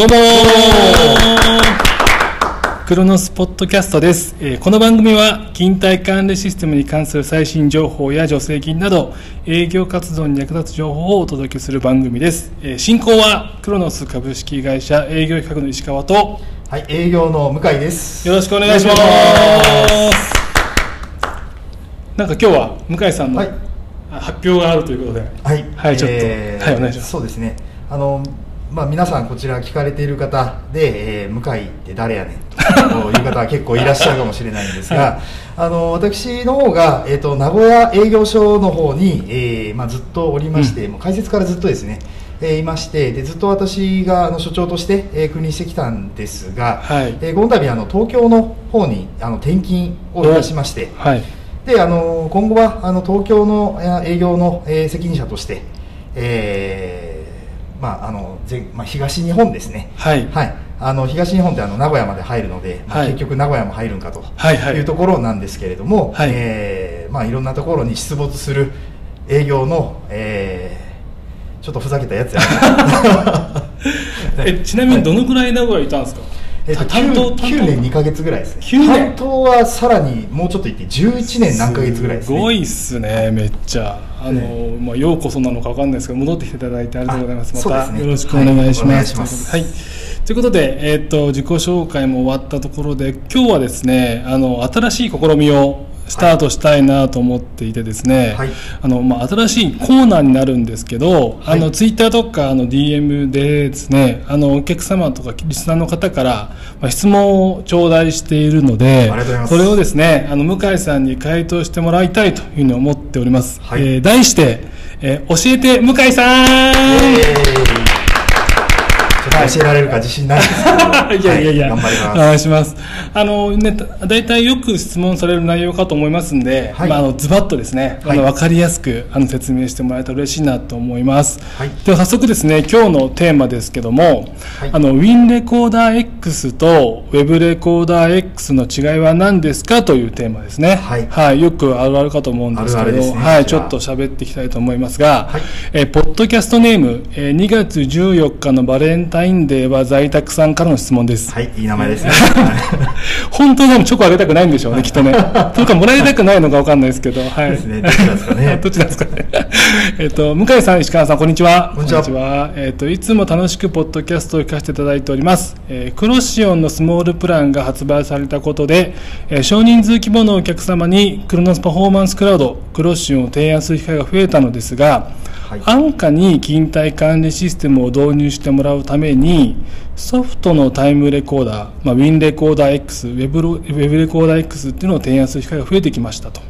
どうもクロノスポッドキャストです、えーこの番組は勤怠管理システムに関する最新情報や助成金など営業活動に役立つ情報をお届けする番組です、えー進行はクロノス株式会社営業企画の石川とはい、営業の向井です。よろしくお願いします。なんか今日は向井さんのはい。発表があるということで、はい、はいちょっと。はいお願いします。そうですね。あの、まあ、皆さんこちら聞かれている方で、えー向井って誰やねんという方は結構いらっしゃるかもしれないんですが、あの私の方がえっ、と名古屋営業所の方に、えーまあずっとおりまして、もう開設からずっとですね。えーいましてでずっと私があの所長として、えー君臨してきたんですが、はい。えーこの度あの東京の方にあの転勤をいたしまして、はい。であの今後はあの東京のえ営業の、えー責任者として、えーまああの全まあ、東日本ですね、はい。はい、あの東日本ってあの名古屋まで入るので、まあはい。結局名古屋も入るんかとはいはい。いうところなんですけれども、はい。えーまあ、いろんなところに出没する営業の、えーちょっとふざけたやつや えちなみにどのぐらい名古屋いたんですか？えっと、担当 9, 9年2か月ぐらいですね9年担当はさらにもうちょっといって11年何ヶ月ぐらいですねすごいっすね、めっちゃ。あの、まあ、ようこそなのかわかんないですけど、戻ってきていただいてありがとうございます。また、よろしくお願いします。はいお願いしますはい。ということで、えっ、と、自己紹介も終わったところで、今日はですね、あの、新しい試みをスタートしたいなと思っていてですね、はい。あの、まあ、新しいコーナーになるんですけど、はい。あの、ツイッターとか、あの、DM でですね、あの、お客様とか、リスナーの方から、まあ、質問を頂戴しているので、それをですね、あの、向井さんに回答してもらいたいというふうに思っております。はい。えー題して、えー教えて向井さんっと教えられるか自信ないですけど。いやいやいや、は頑張ります。お願いします。あの、ね、大体よく質問される内容かと思いますんで、はい。まあ、あの、ズバッとですね、あの、はいわかりやすく、あの、説明してもらえたら嬉しいなと思います。はい。では、早速ですね、今日のテーマですけども、はい。あの、ウィンレコーダー X とウェブレコーダー X の違いは何ですかというテーマですね。はい。よくあるあるかと思うんですけど、ね。はい、こちょっと喋っていきたいと思いますが、はい。えーポッドキャストネーム、えー2月14日のバレンタインデーは在宅さんからの質問です。はいいい名前ですね 本当はでもチョコあげたくないんでしょうね、きっとね。というか、もらいたくないのかわかんないですけど、はい。ですねどっちなんですかねどっちなんですかね。えっと、向井さん、石川さん、こんにちは。こんにちはえっと、いつも楽しくポッドキャストを聞かせていただいております。えークロシオンのスモールプランが発売されたことで、えー少人数規模のお客様にクロノスパフォーマンスクラウド、クロシオンを提案する機会が増えたのですが、はい。安価に勤怠管理システムを導入してもらうためにソフトのタイムレコーダー、まあ、Win レコーダー X ウェブウェブレコーダー X っていうのを提案する機会が増えてきましたと。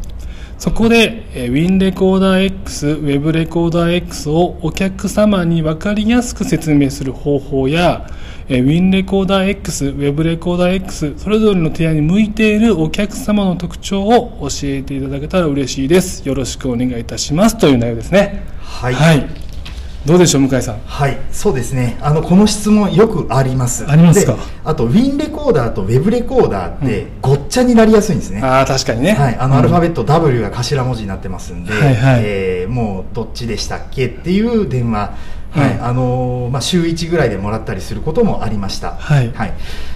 そこでえー Win レコーダー X ウェブレコーダー X をお客様に分かりやすく説明する方法やえー Win レコーダー X ウェブレコーダー X それぞれの提案に向いているお客様の特徴を教えていただけたら嬉しいですよろしくお願いいたしますという内容ですねはいはい。どうでしょう、向井さん？はい、そうですね。あのこの質問よくあります。ありますか？であとウィンレコーダーとウェブレコーダーってごっちゃになりやすいんですね。ああ、確かにね。はい、あのうんアルファベット W が頭文字になってますんで、はいはいえーもうどっちでしたっけっていう電話、はい。はいあのーまあ、週1ぐらいでもらったりすることもありました、はい。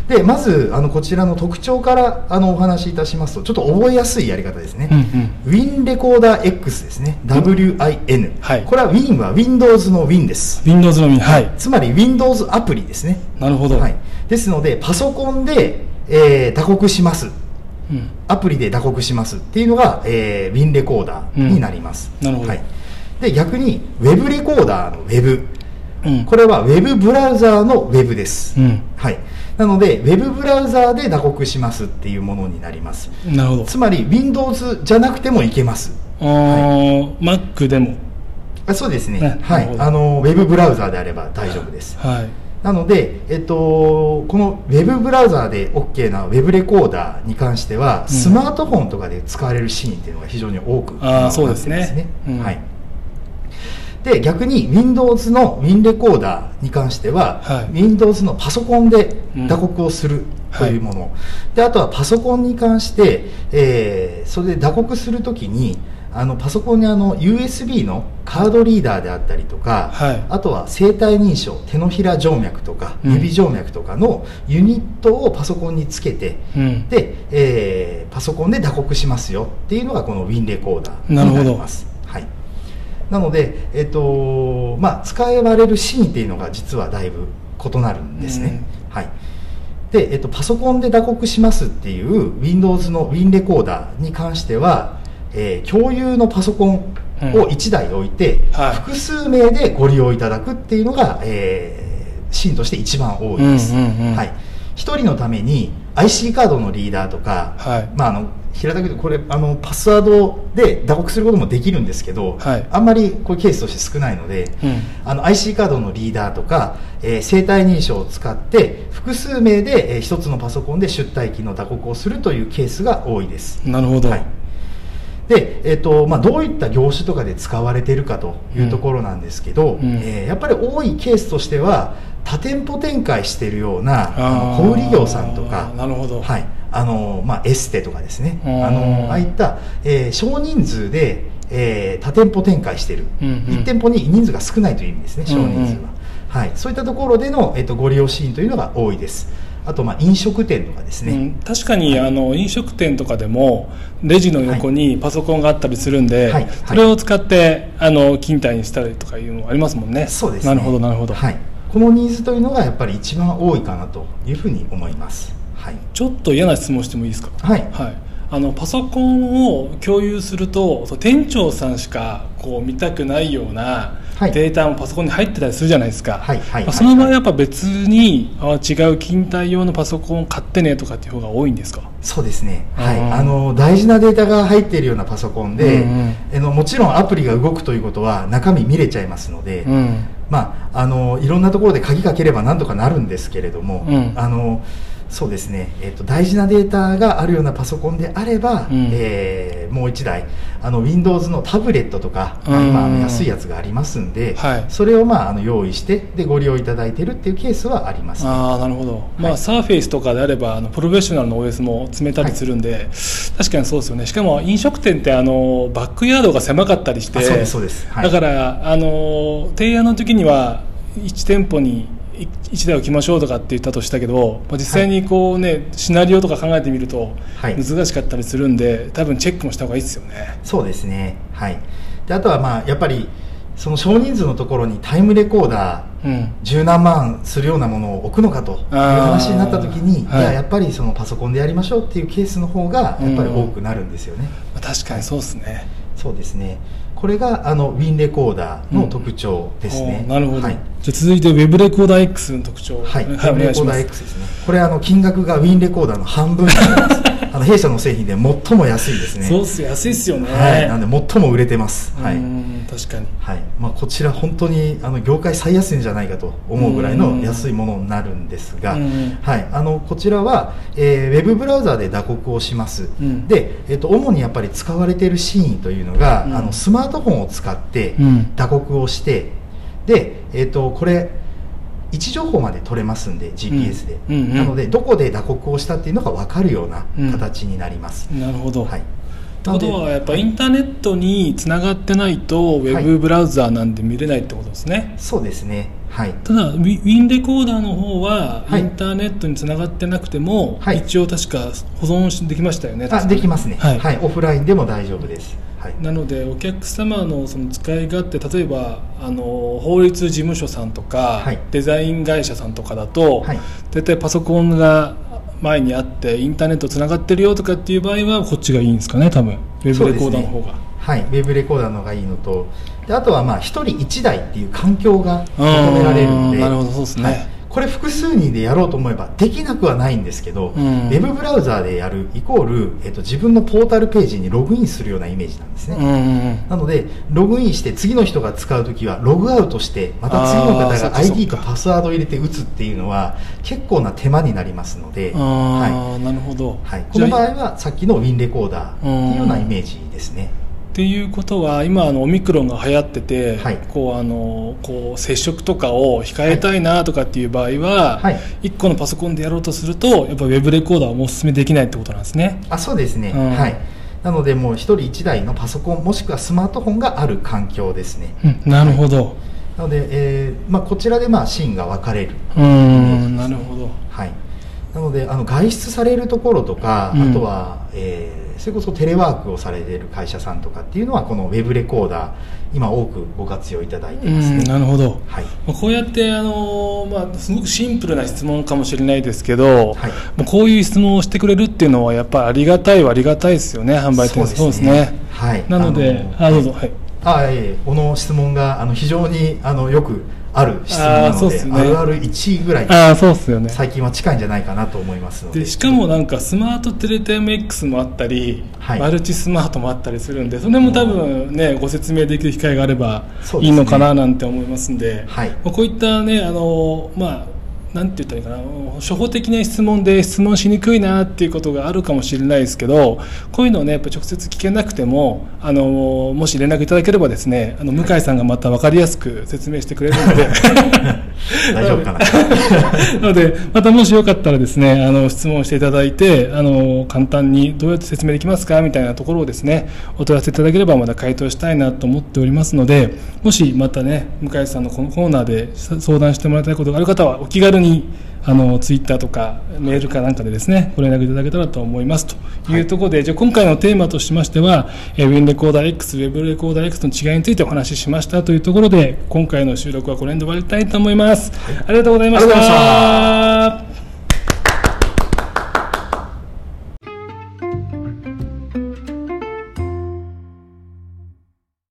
でまずあのこちらの特徴からあのお話しいたしますとちょっと覚えやすいやり方ですね、うんうん。Win レコーダー X ですね。WIN、はい。これは Win は Windows の Win です。Windows のみ、はい。つまり Windows アプリですね。なるほど。はい、ですのでパソコンで、えー打刻します。うん。アプリで打刻しますっていうのが、えー、ウィンレコーダーになります、うん。なるほど。はい、で逆にウェブレコーダーのウェブうん。これはウェブブラウザーのウェブです、うん。はい、なのでウェブブラウザーで打刻しますっていうものになります。なるほど。つまり Windows じゃなくてもいけます。あー Mac でも。あそうですね。ねはい。あのウェブブラウザーであれば大丈夫です。はい。なので、えっと、このウェブブラウザーで OK なウェブレコーダーに関しては、スマートフォンとかで使われるシーンっていうのが非常に多くあーそうですね。すうん。はい、で逆に Windows の Win レコーダーに関しては、はい。Windows のパソコンでうん。打刻をするというもの、はであとはパソコンに関して、えーそれで打刻するときにあのパソコンにあの USB のカードリーダーであったりとか、はい。あとは生体認証手のひら静脈とかうん。指静脈とかのユニットをパソコンにつけて、うん。で、えーパソコンで打刻しますよっていうのがこの Win レコーダーになるほどなります。はい、なので、えっとまあ、使われるシーンっていうのが実はだいぶ異なるんですね。はい。でえっと、パソコンで打刻しますっていう Windows の Win レコーダーに関しては、えー共有のパソコンを1台置いて、はい。複数名でご利用いただくっていうのが、えーシーンとして一番多いです、うんうんうんはい、1人のために IC カードのリーダーとか、はい。まあ、あの平たく言うとこれあのパスワードで打刻することもできるんですけど、はい。あんまりこういうケースとして少ないので、うん。あの IC カードのリーダーとか、えー生体認証を使って複数名で、えー一つのパソコンで出退機の打刻をするというケースが多いです。なるほど、はい。でえーとまあ、どういった業種とかで使われているかというところなんですけど、うん。えーやっぱり多いケースとしては多店舗展開しているようなあの小売業さんとか。なるほど。はいあのまあ、エステとかですね。うん。あのああいった、えー少人数で、えー多店舗展開している、うんうん。1店舗に人数が少ないという意味ですね少人数は、うん。うんは。い、そういったところでの、えー、とご利用シーンというのが多いです。あと、まあ、飲食店とかですね、うん、確かにあの飲食店とかでもレジの横にパソコンがあったりするんで、はい。はい。それを使ってあの勤怠にしたりとかいうのありますもんね。そうですね。なるほどなるほど、はい、このニーズというのがやっぱり一番多いかなというふうに思いますはい、ちょっと嫌な質問してもいいですか？はい。はい、あのパソコンを共有すると店長さんしかこう見たくないようなはい。データもパソコンに入ってたりするじゃないですか、はいはいまあその場合やっぱ別にあ違う勤怠用のパソコンを買ってねとかっていう方が多いんですか？そうですね、はい、あの大事なデータが入っているようなパソコンで、うんうん。あのもちろんアプリが動くということは中身見れちゃいますので、うん。まあ、あのいろんなところで鍵かければなんとかなるんですけれども、うん。あのそうですね、えっと大事なデータがあるようなパソコンであれば、うん。えーもう1台あの Windows のタブレットとか、まあうん。今あの安いやつがありますんで、はい。それを、まあ、あの用意してでご利用いただいているっていうケースはあります、ね、ああなるほど、まあ、サーフェイスとかであればあのプロフェッショナルの OS も積めたりするんで、確かにそうですよね。しかも飲食店ってあのバックヤードが狭かったりしてあそうですそうです。はい。だからあの提案の時には1店舗に1台置きましょうとかって言ったとしたけど、まあ、実際にこう、ねシナリオとか考えてみるとはい。難しかったりするんで多分チェックもした方がいいですよね。そうですね。はい。であとはまあやっぱりその少人数のところにタイムレコーダーうん。十何万するようなものを置くのかという話になった時に、はい。いややっぱりそのパソコンでやりましょうっていうケースの方がやっぱり多くなるんですよね、まあ確かにそうですね。そうですね。これがあのウィンレコーダーの特徴ですね、おーなるほど、はい。じゃあ続いて Web レコーダー X の特徴はい、おウィンレコーダー X ですね。これあの金額がウィンレコーダーの半分になります あの弊社の製品で最も安いですね。そうっす安いっすよね。はい、なんで最も売れてます、はい。うん確かに。はい。まあ、こちら本当にあの業界最安いんじゃないかと思うぐらいの安いものになるんですが、うんはい、あのこちらは、えーウェブブラウザーで打刻をします、うん。で、えっと主にやっぱり使われているシーンというのが、うん。あのスマートフォンを使ってうん。打刻をして、で、えっとこれ位置情報まで取れますんで GPS で、うんうんうん。なのでどこで打刻をしたっていうのが分かるようなうん形になります、なるほど、はい。ってことはやっぱインターネットにつながってないとウェブブラウザーなんで見れないってことですね、そうですね。はい。ただウィンレコーダーの方ははい。インターネットにつながってなくても、はい。一応確か保存できましたよね。あできますね、はい。はい、オフラインでも大丈夫です、はい、なのでお客様のその使い勝手例えばあの法律事務所さんとか、はい。デザイン会社さんとかだと、はい。大体パソコンが前にあってインターネットつながってるよとかっていう場合はこっちがいいんですかね多分。ウェブレコーダーの方が、はい、ウェブレコーダーの方がいいのとであとはまあ1人1台っていう環境が求められるんで。うんなるほどそうですね。はいこれ複数人でやろうと思えばできなくはないんですけど、うん。ウェブブラウザーでやるイコール、えっと、自分のポータルページにログインするようなイメージなんですね、うんなのでログインして次の人が使うときはログアウトしてまた次の方が ID とパスワードを入れて打つっていうのは結構な手間になりますので、あはい。あ、なるほど、はい、この場合はさっきのウィンレコーダーっていうようなイメージですね。っていうことは今あのオミクロンが流行ってて、はい。こうあのこう接触とかを控えたいなとかっていう場合は、はい。1個のパソコンでやろうとするとやっぱウェブレコーダーはもうお勧めできないってことなんですね。あそうですね、うん。はい。なのでもう1人1台のパソコンもしくはスマートフォンがある環境ですね。うん、なるほど、なので、えーまあ、こちらでまあシーンが分かれる。うーんなるほど。はい、なのであの外出されるところとか、うん。あとは、えーそれこそテレワークをされている会社さんとかっていうのはこのウェブレコーダー今多くご活用いただいてうますね、んなるほど。はい。まあこうやってあの、まあ、すごくシンプルな質問かもしれないですけど、はい。もうこういう質問をしてくれるっていうのはやっぱりありがたいはありがたいですよね販売店。そうですね。はい。なのでああのどうぞ。はい。あいえいえこの質問があの非常にあのよくある質問なのでね。あるある1位ぐらいああそうですよね。最近は近いんじゃないかなと思います。のででしかもなんかスマートテレタイム X もあったり、はい。マルチスマートもあったりするんでそれも多分ねご説明できる機会があればいいのかななんて思いますんではい。まあこういったねあのまあなんて言ったらいいかな初歩的な質問で質問しにくいなっていうことがあるかもしれないですけどこういうのをねやっぱ直接聞けなくてもあのもし連絡いただければですねあの向井さんがまた分かりやすく説明してくれるので。大丈夫かな。な ので、またもしよかったらですね、あの、質問していただいて、あの、簡単にどうやって説明できますかみたいなところをですね、お問い合わせいただければまた回答したいなと思っておりますので、もしまたね、向井さんのこのコーナーで相談してもらいたいことがある方は、お気軽に、あの、ツイッターとかメールかなんかでですね、ご連絡いただけたらと思いますというところで、じゃあ今回のテーマとしましては、えーウィンレコーダー X、ウェブレコーダー X の違いについてお話ししましたというところで、今回の収録はこれで終わりたいと思います。ありがとうございましありがとうございまた。